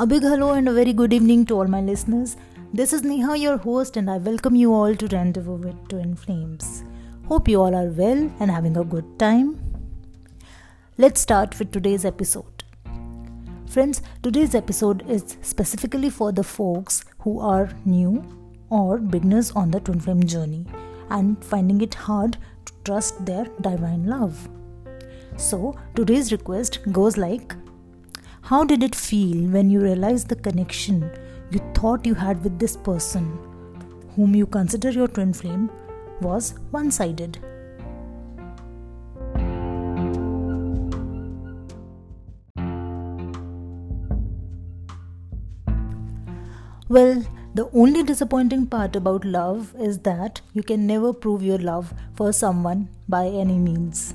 A big hello and a very good evening to all my listeners. This is Neha, your host, and I welcome you all to Rendezvous with Twin Flames. Hope you all are well and having a good time. Let's start with today's episode. Friends, today's episode is specifically for the folks who are new or beginners on the twin flame journey and finding it hard to trust their divine love. So, today's request goes like how did it feel when you realized the connection you thought you had with this person, whom you consider your twin flame, was one sided? Well, the only disappointing part about love is that you can never prove your love for someone by any means.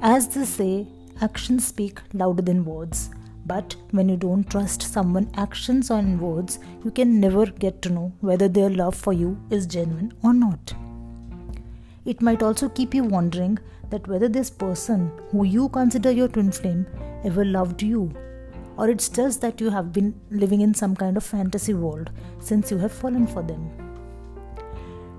As they say, actions speak louder than words. But when you don't trust someone's actions on words, you can never get to know whether their love for you is genuine or not. It might also keep you wondering that whether this person who you consider your twin flame ever loved you, or it's just that you have been living in some kind of fantasy world since you have fallen for them.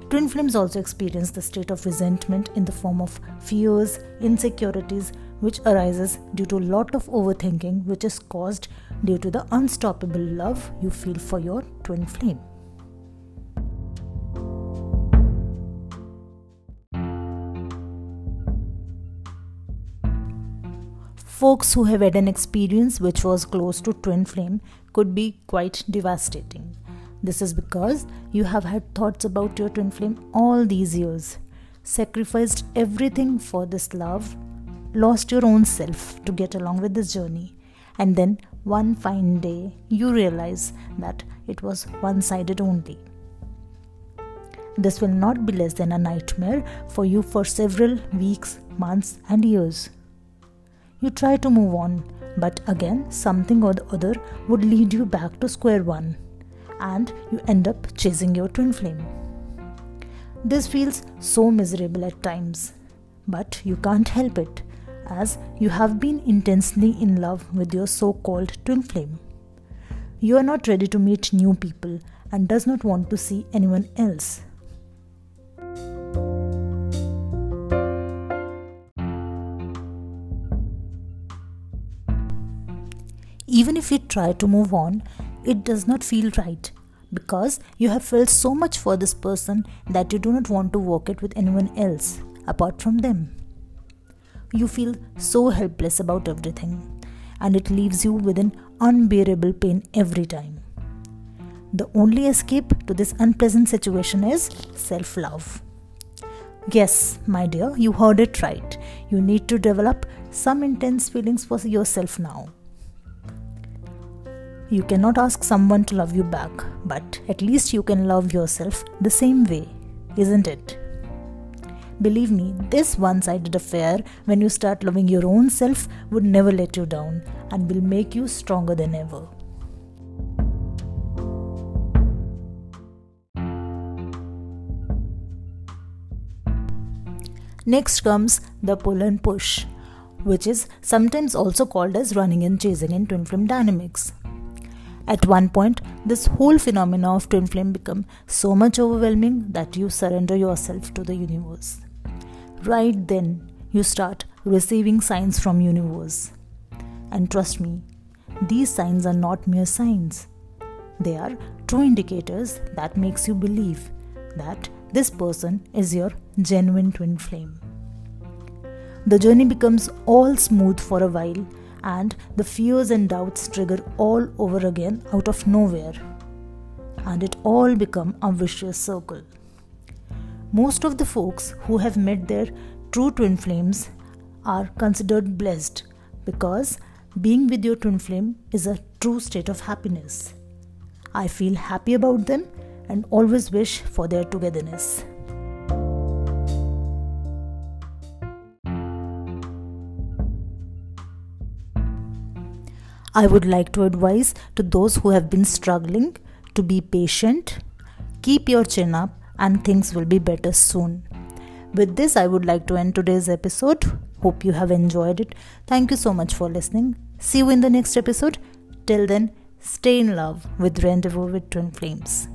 Twin flames also experience the state of resentment in the form of fears, insecurities, which arises due to a lot of overthinking, which is caused due to the unstoppable love you feel for your twin flame. Folks who have had an experience which was close to twin flame could be quite devastating. This is because you have had thoughts about your twin flame all these years, sacrificed everything for this love, lost your own self to get along with this journey, and then one fine day you realize that it was one sided only. This will not be less than a nightmare for you for several weeks, months, and years. You try to move on, but again, something or the other would lead you back to square one, and you end up chasing your twin flame. This feels so miserable at times, but you can't help it as you have been intensely in love with your so called twin flame. You are not ready to meet new people and does not want to see anyone else. Even if you try to move on, it does not feel right because you have felt so much for this person that you do not want to walk it with anyone else apart from them. You feel so helpless about everything, and it leaves you with an unbearable pain every time. The only escape to this unpleasant situation is self love. Yes, my dear, you heard it right. You need to develop some intense feelings for yourself now. You cannot ask someone to love you back, but at least you can love yourself the same way, isn't it? Believe me, this one sided affair, when you start loving your own self, would never let you down and will make you stronger than ever. Next comes the pull and push, which is sometimes also called as running and chasing in twin flame dynamics. At one point, this whole phenomena of twin flame become so much overwhelming that you surrender yourself to the universe. Right then you start receiving signs from universe. And trust me these signs are not mere signs. They are true indicators that makes you believe that this person is your genuine twin flame. The journey becomes all smooth for a while and the fears and doubts trigger all over again out of nowhere and it all become a vicious circle most of the folks who have met their true twin flames are considered blessed because being with your twin flame is a true state of happiness. I feel happy about them and always wish for their togetherness. I would like to advise to those who have been struggling to be patient, keep your chin up, and things will be better soon. With this, I would like to end today's episode. Hope you have enjoyed it. Thank you so much for listening. See you in the next episode. Till then, Stay in love with Rendezvous with Twin Flames.